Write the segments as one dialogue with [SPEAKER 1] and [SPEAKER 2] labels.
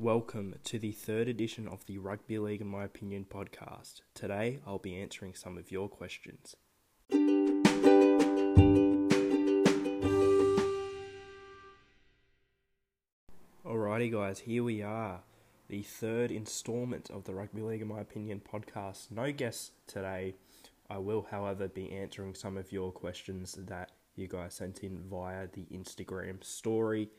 [SPEAKER 1] Welcome to the third edition of the Rugby League in My Opinion podcast. Today I'll be answering some of your questions. Alrighty, guys, here we are. The third installment of the Rugby League in My Opinion podcast. No guests today. I will, however, be answering some of your questions that you guys sent in via the Instagram story.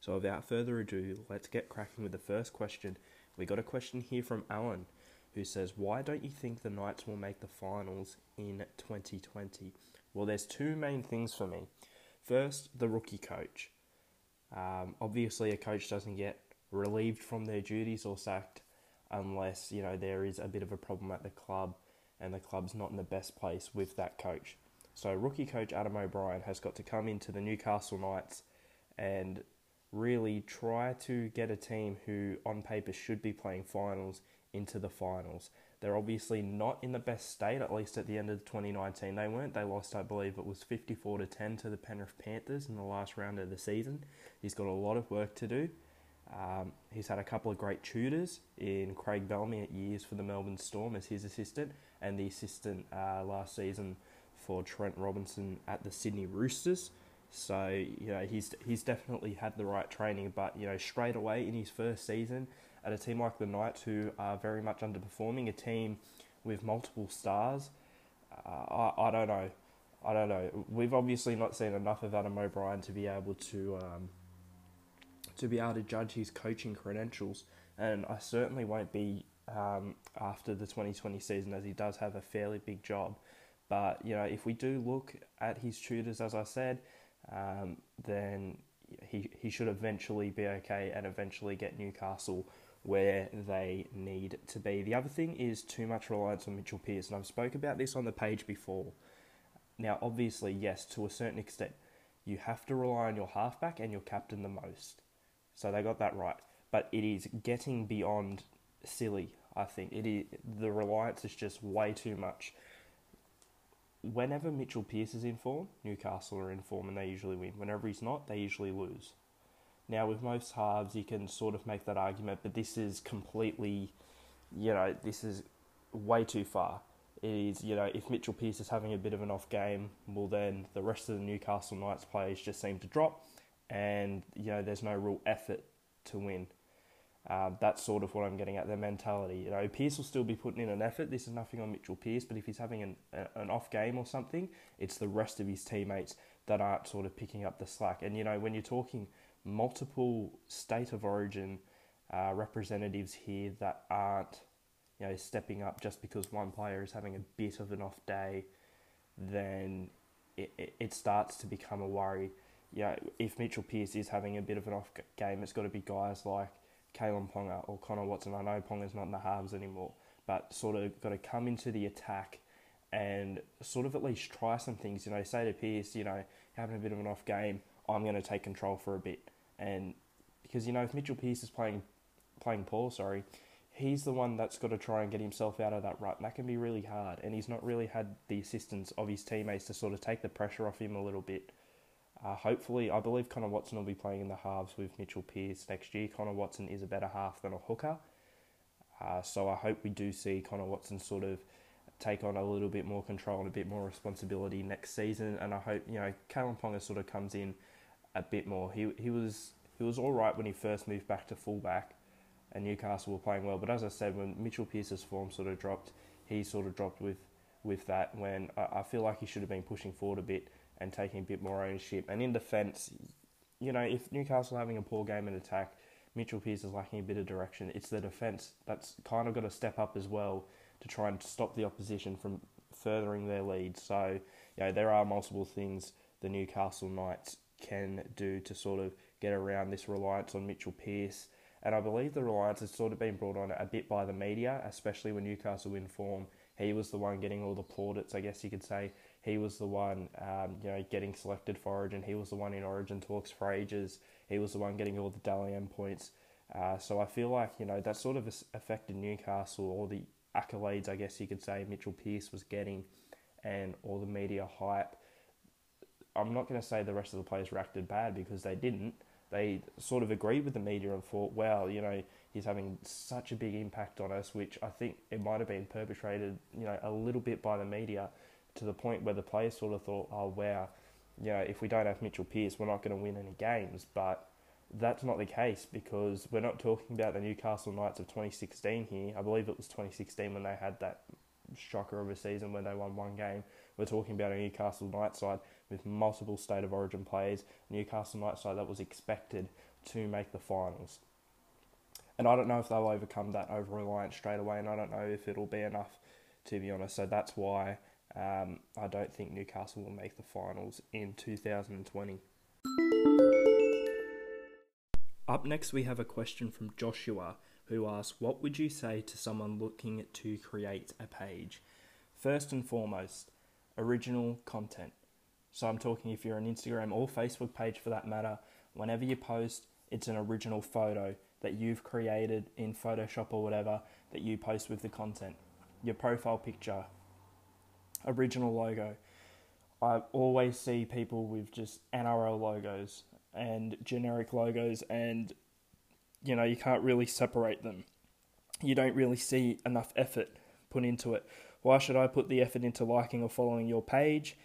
[SPEAKER 1] So, without further ado, let's get cracking with the first question. We got a question here from Alan who says, Why don't you think the Knights will make the finals in 2020? Well, there's two main things for me. First, the rookie coach. Um, obviously, a coach doesn't get relieved from their duties or sacked unless you know there is a bit of a problem at the club and the club's not in the best place with that coach. So, rookie coach Adam O'Brien has got to come into the Newcastle Knights and really try to get a team who, on paper, should be playing finals into the finals. They're obviously not in the best state, at least at the end of 2019. They weren't. They lost, I believe, it was 54 to 10 to the Penrith Panthers in the last round of the season. He's got a lot of work to do. Um, he's had a couple of great tutors in Craig Bellamy at years for the Melbourne Storm as his assistant, and the assistant uh, last season for Trent Robinson at the Sydney Roosters. So you know he's he's definitely had the right training, but you know straight away in his first season at a team like the Knights, who are very much underperforming, a team with multiple stars, uh, I, I don't know, I don't know. We've obviously not seen enough of Adam O'Brien to be able to um, to be able to judge his coaching credentials, and I certainly won't be um, after the 2020 season as he does have a fairly big job. But you know, if we do look at his tutors, as I said, um, then he he should eventually be okay and eventually get Newcastle where they need to be. The other thing is too much reliance on Mitchell Pearce, and I've spoke about this on the page before. Now, obviously, yes, to a certain extent, you have to rely on your halfback and your captain the most. So they got that right. But it is getting beyond silly, I think. It is the reliance is just way too much whenever Mitchell Pearce is in form, Newcastle are in form and they usually win. Whenever he's not, they usually lose. Now, with most halves, you can sort of make that argument, but this is completely, you know, this is way too far. It is, you know, if Mitchell Pearce is having a bit of an off game, well, then the rest of the Newcastle Knights players just seem to drop, and, you know, there's no real effort to win. Um, that's sort of what I'm getting at. Their mentality. You know, Pearce will still be putting in an effort. This is nothing on Mitchell Pearce, but if he's having an, an off game or something, it's the rest of his teammates that aren't sort of picking up the slack. And you know, when you're talking multiple state of origin uh, representatives here that aren't, you know, stepping up just because one player is having a bit of an off day, then it, it, it starts to become a worry. You know, if Mitchell Pearce is having a bit of an off game, it's got to be guys like Kalyn Ponga or Connor Watson. I know Ponga's not in the halves anymore, but sort of got to come into the attack and sort of at least try some things. You know, say to Pearce, you know, having a bit of an off game, I'm going to take control for a bit. And because you know, if Mitchell Pearce is playing playing Paul, sorry, he's the one that's got to try and get himself out of that rut. And that can be really hard. And he's not really had the assistance of his teammates to sort of take the pressure off him a little bit. Uh, hopefully, I believe Connor Watson will be playing in the halves with Mitchell Pearce next year. Connor Watson is a better half than a hooker. Uh, so I hope we do see Connor Watson sort of take on a little bit more control and a bit more responsibility next season. And I hope you know Kalyn Ponga sort of comes in a bit more. He he was he was all right when he first moved back to fullback, and Newcastle were playing well. But as I said, when Mitchell Pearce's form sort of dropped, he sort of dropped with with that. When I, I feel like he should have been pushing forward a bit and taking a bit more ownership. And in defence, you know, if Newcastle having a poor game in attack, Mitchell Pearce is lacking a bit of direction. It's the defence that's kind of got to step up as well to try and stop the opposition from furthering their lead. So, you know, there are multiple things the Newcastle Knights can do to sort of get around this reliance on Mitchell Pearce. And I believe the reliance has sort of been brought on a bit by the media, especially when Newcastle win form. He was the one getting all the plaudits, I guess you could say, he was the one, um, you know, getting selected for Origin. He was the one in Origin talks for ages. He was the one getting all the Dally points. Uh, so I feel like you know that sort of affected Newcastle. All the accolades, I guess you could say, Mitchell Pearce was getting, and all the media hype. I'm not going to say the rest of the players reacted bad because they didn't, they sort of agreed with the media and thought, well, you know, he's having such a big impact on us, which I think it might have been perpetrated, you know, a little bit by the media to the point where the players sort of thought, oh, wow, you know, if we don't have Mitchell Pearce, we're not going to win any games. But that's not the case because we're not talking about the Newcastle Knights of 2016 here. I believe it was 2016 when they had that shocker of a season when they won one game. We're talking about a Newcastle Knights side with multiple state of origin players, Newcastle Knights side that was expected to make the finals. And I don't know if they'll overcome that over reliance straight away, and I don't know if it'll be enough, to be honest. So that's why um, I don't think Newcastle will make the finals in 2020. Up next, we have a question from Joshua who asks, What would you say to someone looking to create a page? First and foremost, original content. So I'm talking if you're an Instagram or Facebook page for that matter, whenever you post, it's an original photo that you've created in Photoshop or whatever that you post with the content. Your profile picture, original logo. I always see people with just NRL logos and generic logos, and you know, you can't really separate them. You don't really see enough effort put into it. Why should I put the effort into liking or following your page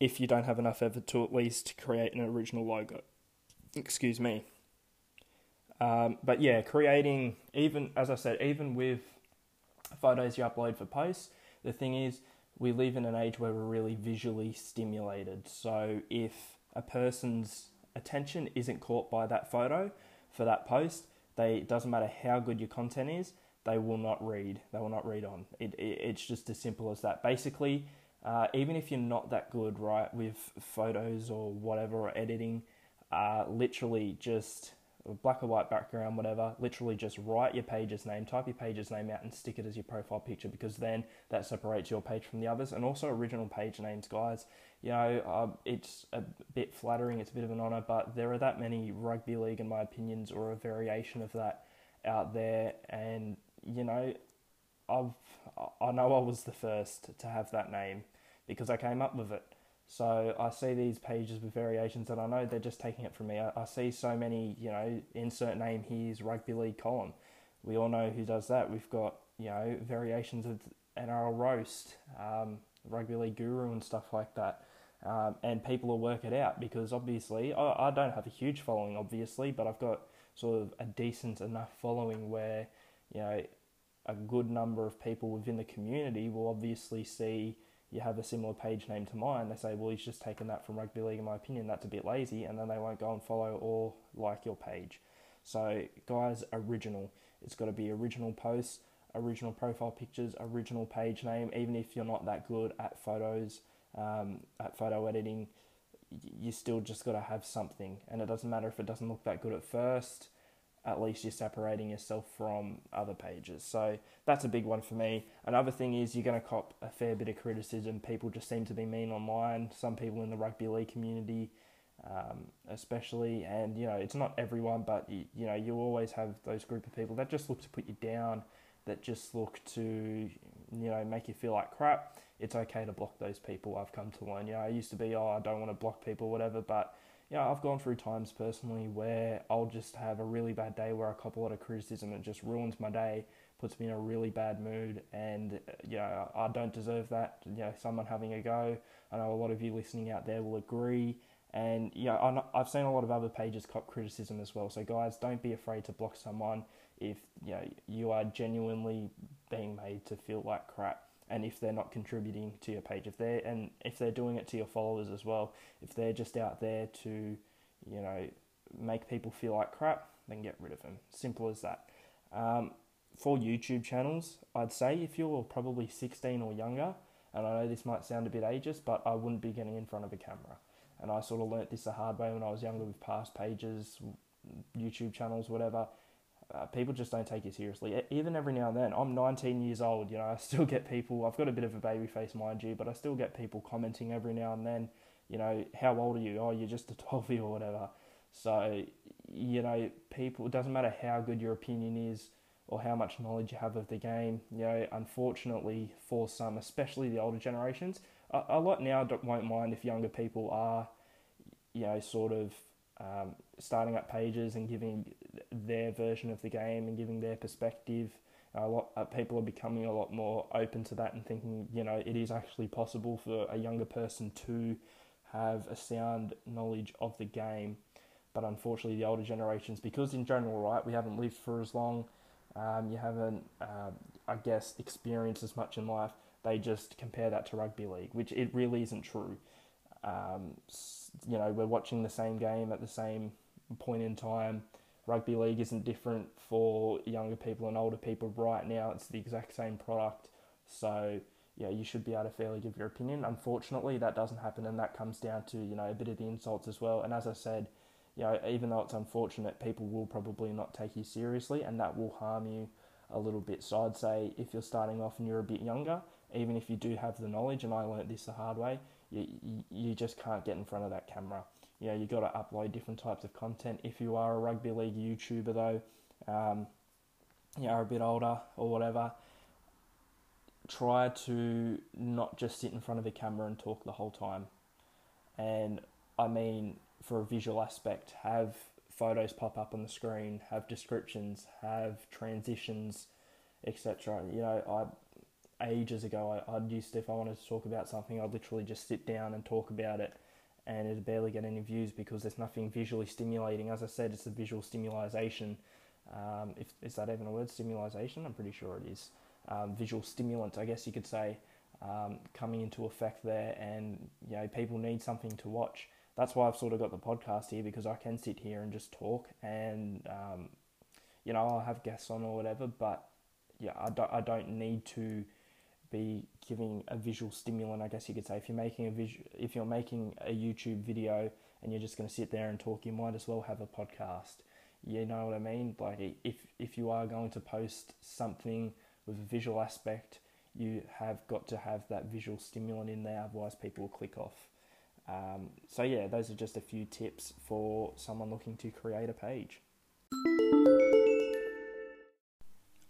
[SPEAKER 1] if you don't have enough effort to at least create an original logo? Excuse me. Um, but yeah, creating, even as I said, even with photos you upload for posts, the thing is, we live in an age where we're really visually stimulated. So if a person's attention isn't caught by that photo for that post, they it doesn't matter how good your content is, they will not read. They will not read on. It, it it's just as simple as that. Basically, uh, even if you're not that good, right, with photos or whatever or editing, uh, literally just black or white background, whatever, literally just write your page's name, type your page's name out, and stick it as your profile picture because then that separates your page from the others. And also original page names, guys. You know, uh, it's a bit flattering, it's a bit of an honour, but there are that many rugby league, in my opinions, or a variation of that out there. And, you know, I've, I know I was the first to have that name because I came up with it. So I see these pages with variations, and I know they're just taking it from me. I, I see so many, you know, insert name here's rugby league column. We all know who does that. We've got, you know, variations of NRL roast, um, rugby league guru, and stuff like that. Um, and people will work it out because obviously I, I don't have a huge following, obviously, but I've got sort of a decent enough following where, you know, a good number of people within the community will obviously see you have a similar page name to mine, they say, well, he's just taken that from rugby league. In my opinion, that's a bit lazy, and then they won't go and follow or like your page. So, guys, original. It's got to be original posts, original profile pictures, original page name. Even if you're not that good at photos, um, at photo editing, you still just got to have something. And it doesn't matter if it doesn't look that good at first at least you're separating yourself from other pages. So that's a big one for me. Another thing is you're going to cop a fair bit of criticism. People just seem to be mean online. Some people in the rugby league community, um, especially, and you know it's not everyone, but you, you know you always have those group of people that just look to put you down, that just look to you know make you feel like crap. It's okay to block those people. I've come to learn. You know, I used to be oh I don't want to block people, whatever, but yeah, I've gone through times personally where I'll just have a really bad day where I cop a lot of criticism it just ruins my day, puts me in a really bad mood, and uh, you know I don't deserve that. You know, someone having a go. I know a lot of you listening out there will agree, and you know I've seen a lot of other pages cop criticism as well. So guys, don't be afraid to block someone if you know you are genuinely being made to feel like crap and if they're not contributing to your page if they're and if they're doing it to your followers as well if they're just out there to you know make people feel like crap then get rid of them. Simple as that. Um, for youtube channels i'd say if you're probably 16 or younger and i know this might sound a bit ageist but i wouldn't be getting in front of a camera. And i sort of learnt this the hard way when i was younger with past pages youtube channels whatever uh, people just don't take you seriously. Even every now and then, I'm 19 years old. You know, I still get people. I've got a bit of a baby face, mind you, but I still get people commenting every now and then. You know, how old are you? Oh, you're just a 12 year or whatever. So, you know, people. It doesn't matter how good your opinion is or how much knowledge you have of the game. You know, unfortunately, for some, especially the older generations, a, a lot now won't mind if younger people are, you know, sort of um, starting up pages and giving their version of the game and giving their perspective. A lot uh, people are becoming a lot more open to that and thinking, you know, it is actually possible for a younger person to have a sound knowledge of the game. But unfortunately, the older generations, because in general, right, we haven't lived for as long, um, you haven't, uh, I guess, experienced as much in life. They just compare that to rugby league, which it really isn't true. Um, you know, we're watching the same game at the same point in time. Rugby league isn't different for younger people and older people right now. It's the exact same product. So, yeah, you should be able to fairly give your opinion. Unfortunately, that doesn't happen, and that comes down to, you know, a bit of the insults as well. And as I said, you know, even though it's unfortunate, people will probably not take you seriously, and that will harm you a little bit. So I'd say if you're starting off and you're a bit younger, even if you do have the knowledge, and I learnt this the hard way, you, you just can't get in front of that camera. You know, you got to upload different types of content. If you are a rugby league YouTuber, though, um, you are a bit older or whatever, try to not just sit in front of a camera and talk the whole time. And I mean, for a visual aspect, have photos pop up on the screen, have descriptions, have transitions, etc. You know, I ages ago, I, would used to, if I wanted to talk about something, I'd literally just sit down and talk about it, and it'd barely get any views because there's nothing visually stimulating. As I said, it's a visual stimulation. Um, if is that even a word? Stimulation? I'm pretty sure it is. Um, visual stimulant, I guess you could say, um, coming into effect there, and you know, people need something to watch. That's why I've sort of got the podcast here because I can sit here and just talk, and um, you know, I'll have guests on or whatever. But yeah, I don't, I don't need to be giving a visual stimulant, I guess you could say. If you're making a visual, if you're making a YouTube video and you're just going to sit there and talk, you might as well have a podcast. You know what I mean? Like if if you are going to post something with a visual aspect, you have got to have that visual stimulant in there, otherwise people will click off. Um, so yeah, those are just a few tips for someone looking to create a page.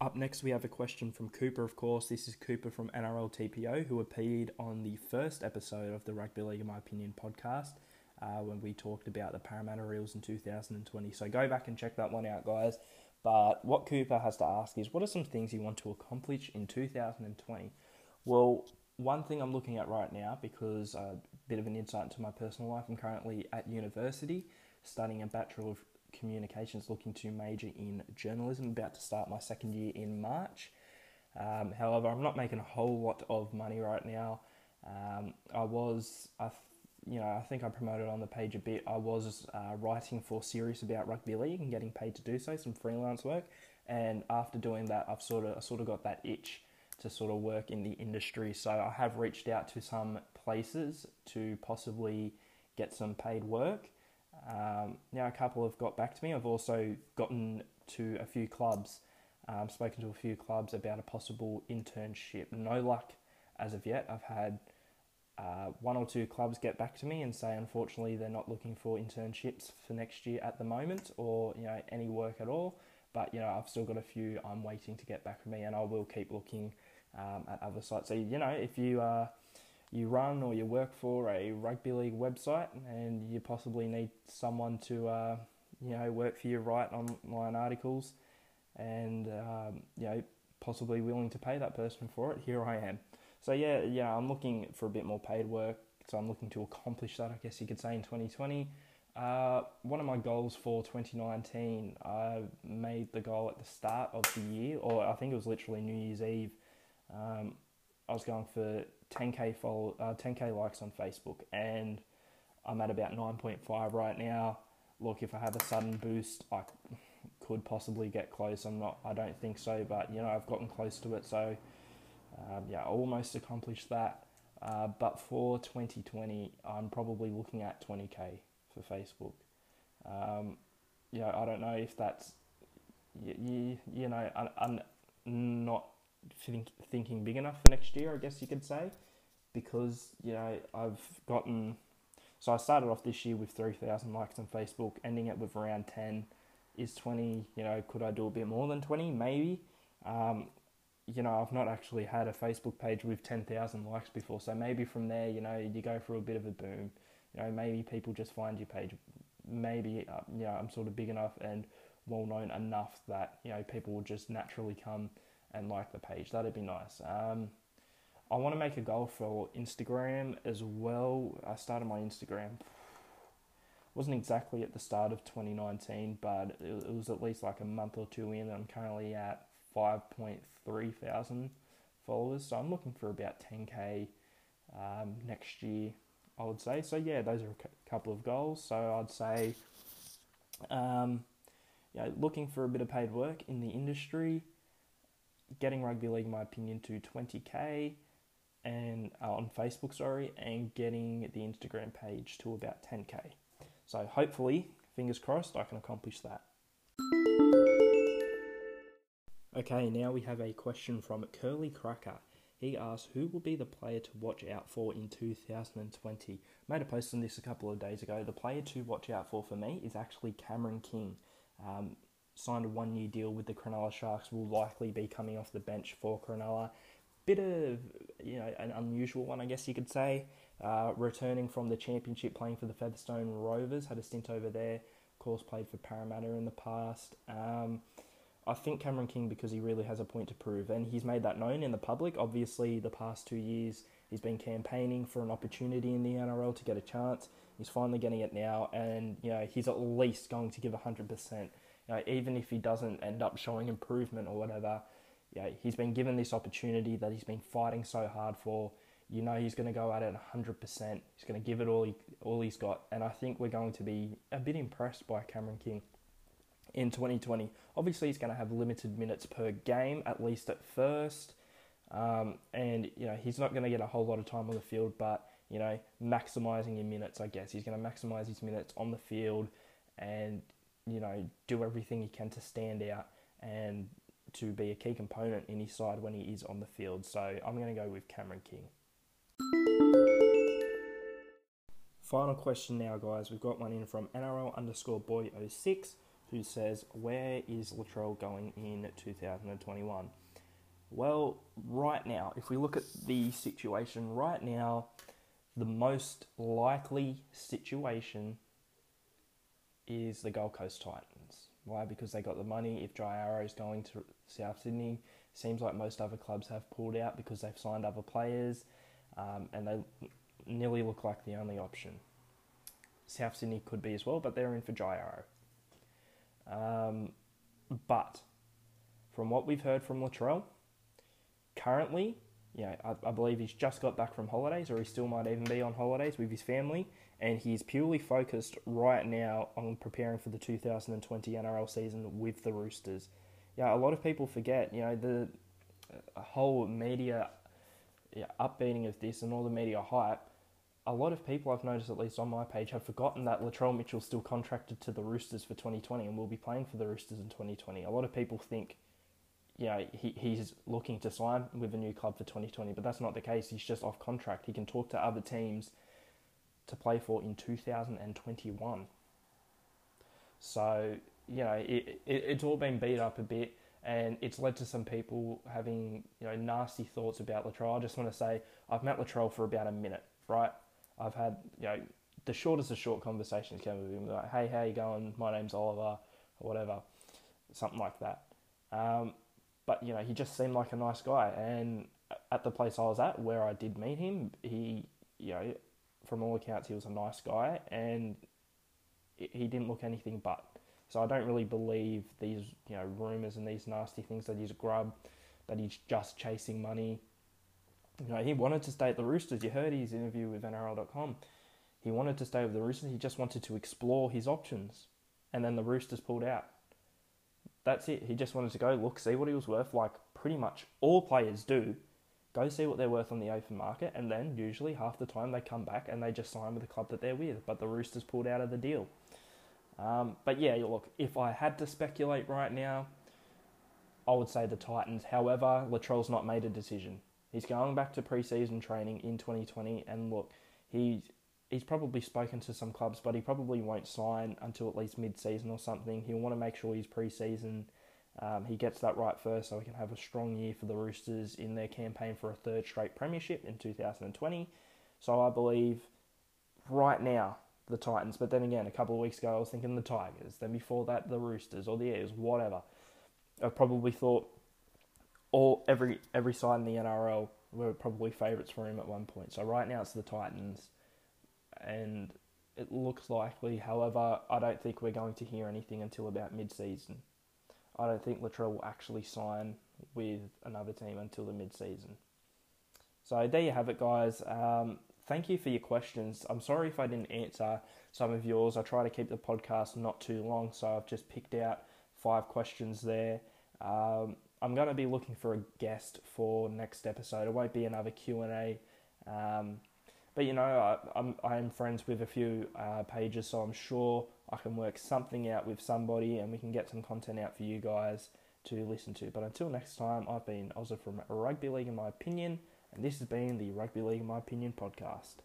[SPEAKER 1] Up next, we have a question from Cooper, of course. This is Cooper from NRL TPO, who appeared on the first episode of the Rugby League, in my opinion, podcast uh, when we talked about the Parramatta Eels in 2020. So go back and check that one out, guys. But what Cooper has to ask is what are some things you want to accomplish in 2020? Well, one thing I'm looking at right now, because a bit of an insight into my personal life, I'm currently at university studying a Bachelor of communications looking to major in journalism, about to start my second year in March. Um, however, I'm not making a whole lot of money right now. Um, I was, I, you know, I think I promoted on the page a bit. I was uh, writing for Serious about rugby league and getting paid to do so, some freelance work. And after doing that, I've sort of, I sort of got that itch to sort of work in the industry. So I have reached out to some places to possibly get some paid work. Um, now, a couple have got back to me. I've also gotten to a few clubs, um, spoken to a few clubs about a possible internship. No luck as of yet. I've had uh, one or two clubs get back to me and say, unfortunately, they're not looking for internships for next year at the moment, or you know any work at all. But you know, I've still got a few I'm waiting to get back from me, and I will keep looking um, at other sites. So you know, if you uh, you run or you work for a rugby league website and you possibly need someone to uh, you know work for you write online articles and um, you know possibly willing to pay that person for it here I am. So yeah yeah I'm looking for a bit more paid work so I'm looking to accomplish that I guess you could say in 2020 uh, one of my goals for 2019 I made the goal at the start of the year or I think it was literally New Year's Eve. Um, I was going for 10k follow, uh, 10k likes on Facebook, and I'm at about 9.5 right now. Look, if I have a sudden boost, I could possibly get close. I'm not. I don't think so, but you know, I've gotten close to it. So, um, yeah, almost accomplished that. Uh, but for 2020, I'm probably looking at 20k for Facebook. Um, I don't know if that's you, you, you know, I'm, I'm not think, thinking big enough for next year, I guess you could say, because you know I've gotten. So I started off this year with three thousand likes on Facebook, ending it with around ten. Is twenty? You know, could I do a bit more than twenty? Maybe. Um, you know, I've not actually had a Facebook page with ten thousand likes before, so maybe from there, you know, you go through a bit of a boom. You know, maybe people just find your page, maybe uh, you know I'm sort of big enough and well known enough that you know people will just naturally come and like the page. That'd be nice. Um, I want to make a goal for Instagram as well. I started my Instagram. wasn't exactly at the start of 2019, but it was at least like a month or two in. I'm currently at 5.3 thousand followers, so I'm looking for about 10k um, next year. I would say so. Yeah, those are a couple of goals. So I'd say, um, looking for a bit of paid work in the industry, getting rugby league, in my opinion, to 20k and uh, on Facebook, sorry, and getting the Instagram page to about 10k. So hopefully, fingers crossed, I can accomplish that. Okay, now we have a question from Curly Cracker. He asks, Who will be the player to watch out for in 2020? Made a post on this a couple of days ago. The player to watch out for for me is actually Cameron King. Um, signed a one year deal with the Cronulla Sharks, will likely be coming off the bench for Cronulla bit of you know an unusual one, I guess you could say. Uh, returning from the championship, playing for the Featherstone Rovers, had a stint over there. Of course, played for Parramatta in the past. Um, I think Cameron King because he really has a point to prove, and he's made that known in the public. Obviously, the past two years he's been campaigning for an opportunity in the NRL to get a chance. He's finally getting it now, and you know he's at least going to give hundred percent. You know, even if he doesn't end up showing improvement or whatever, yeah, he's been given this opportunity that he's been fighting so hard for. You know he's going to go at it 100%. He's going to give it all he, all he's got. And I think we're going to be a bit impressed by Cameron King in 2020. Obviously, he's going to have limited minutes per game, at least at first. Um, and, you know, he's not going to get a whole lot of time on the field, but, you know, maximising your minutes, I guess. He's going to maximise his minutes on the field and, you know, do everything he can to stand out and to be a key component in his side when he is on the field. So I'm going to go with Cameron King. Final question now, guys. We've got one in from NRL underscore boy 06 who says, Where is Latrell going in 2021? Well, right now, if we look at the situation right now, the most likely situation is the Gold Coast Titans. Why? Because they got the money. If Arrow is going to South Sydney, seems like most other clubs have pulled out because they've signed other players, um, and they nearly look like the only option. South Sydney could be as well, but they're in for Jai Arrow. Um, but from what we've heard from Latrell, currently, yeah, I, I, believe he's just got back from holidays, or he still might even be on holidays with his family, and he's purely focused right now on preparing for the 2020 NRL season with the Roosters. Yeah, a lot of people forget, you know, the uh, whole media yeah, upbeating of this and all the media hype. A lot of people I've noticed, at least on my page, have forgotten that Latrell Mitchell's still contracted to the Roosters for 2020 and will be playing for the Roosters in 2020. A lot of people think, you know, he, he's looking to sign with a new club for 2020, but that's not the case. He's just off contract. He can talk to other teams to play for in 2021. So, you know, it, it, it's all been beat up a bit and it's led to some people having, you know, nasty thoughts about Latrell. I just want to say I've met Latrell for about a minute, right? I've had, you know, the shortest of short conversations came with him, like, hey, how you going? My name's Oliver, or whatever, something like that. Um, but, you know, he just seemed like a nice guy. And at the place I was at, where I did meet him, he, you know, from all accounts, he was a nice guy, and he didn't look anything but. So I don't really believe these, you know, rumors and these nasty things that he's a grub, that he's just chasing money. You know, he wanted to stay at the Roosters. You heard his interview with NRL.com. He wanted to stay with the Roosters. He just wanted to explore his options, and then the Roosters pulled out. That's it. He just wanted to go look, see what he was worth, like pretty much all players do go see what they're worth on the open market, and then usually half the time they come back and they just sign with the club that they're with. But the Roosters pulled out of the deal. Um, but yeah, look, if I had to speculate right now, I would say the Titans. However, Latrell's not made a decision. He's going back to preseason training in 2020, and look, he's he's probably spoken to some clubs, but he probably won't sign until at least mid-season or something. He'll want to make sure he's preseason um, he gets that right first so he can have a strong year for the Roosters in their campaign for a third straight premiership in 2020. So I believe right now the Titans. But then again, a couple of weeks ago, I was thinking the Tigers. Then before that, the Roosters or the Eagles, whatever. I probably thought all every every side in the NRL were probably favourites for him at one point. So right now it's the Titans, and it looks likely. However, I don't think we're going to hear anything until about mid-season. I don't think Latrell will actually sign with another team until the mid-season. So there you have it, guys. Um, thank you for your questions. I'm sorry if I didn't answer some of yours. I try to keep the podcast not too long, so I've just picked out five questions there. Um, I'm going to be looking for a guest for next episode. It won't be another Q and A, um, but you know I, I'm I am friends with a few uh, pages, so I'm sure I can work something out with somebody, and we can get some content out for you guys to listen to. But until next time, I've been Ozza from Rugby League in my opinion, and this has been the Rugby League in my opinion podcast.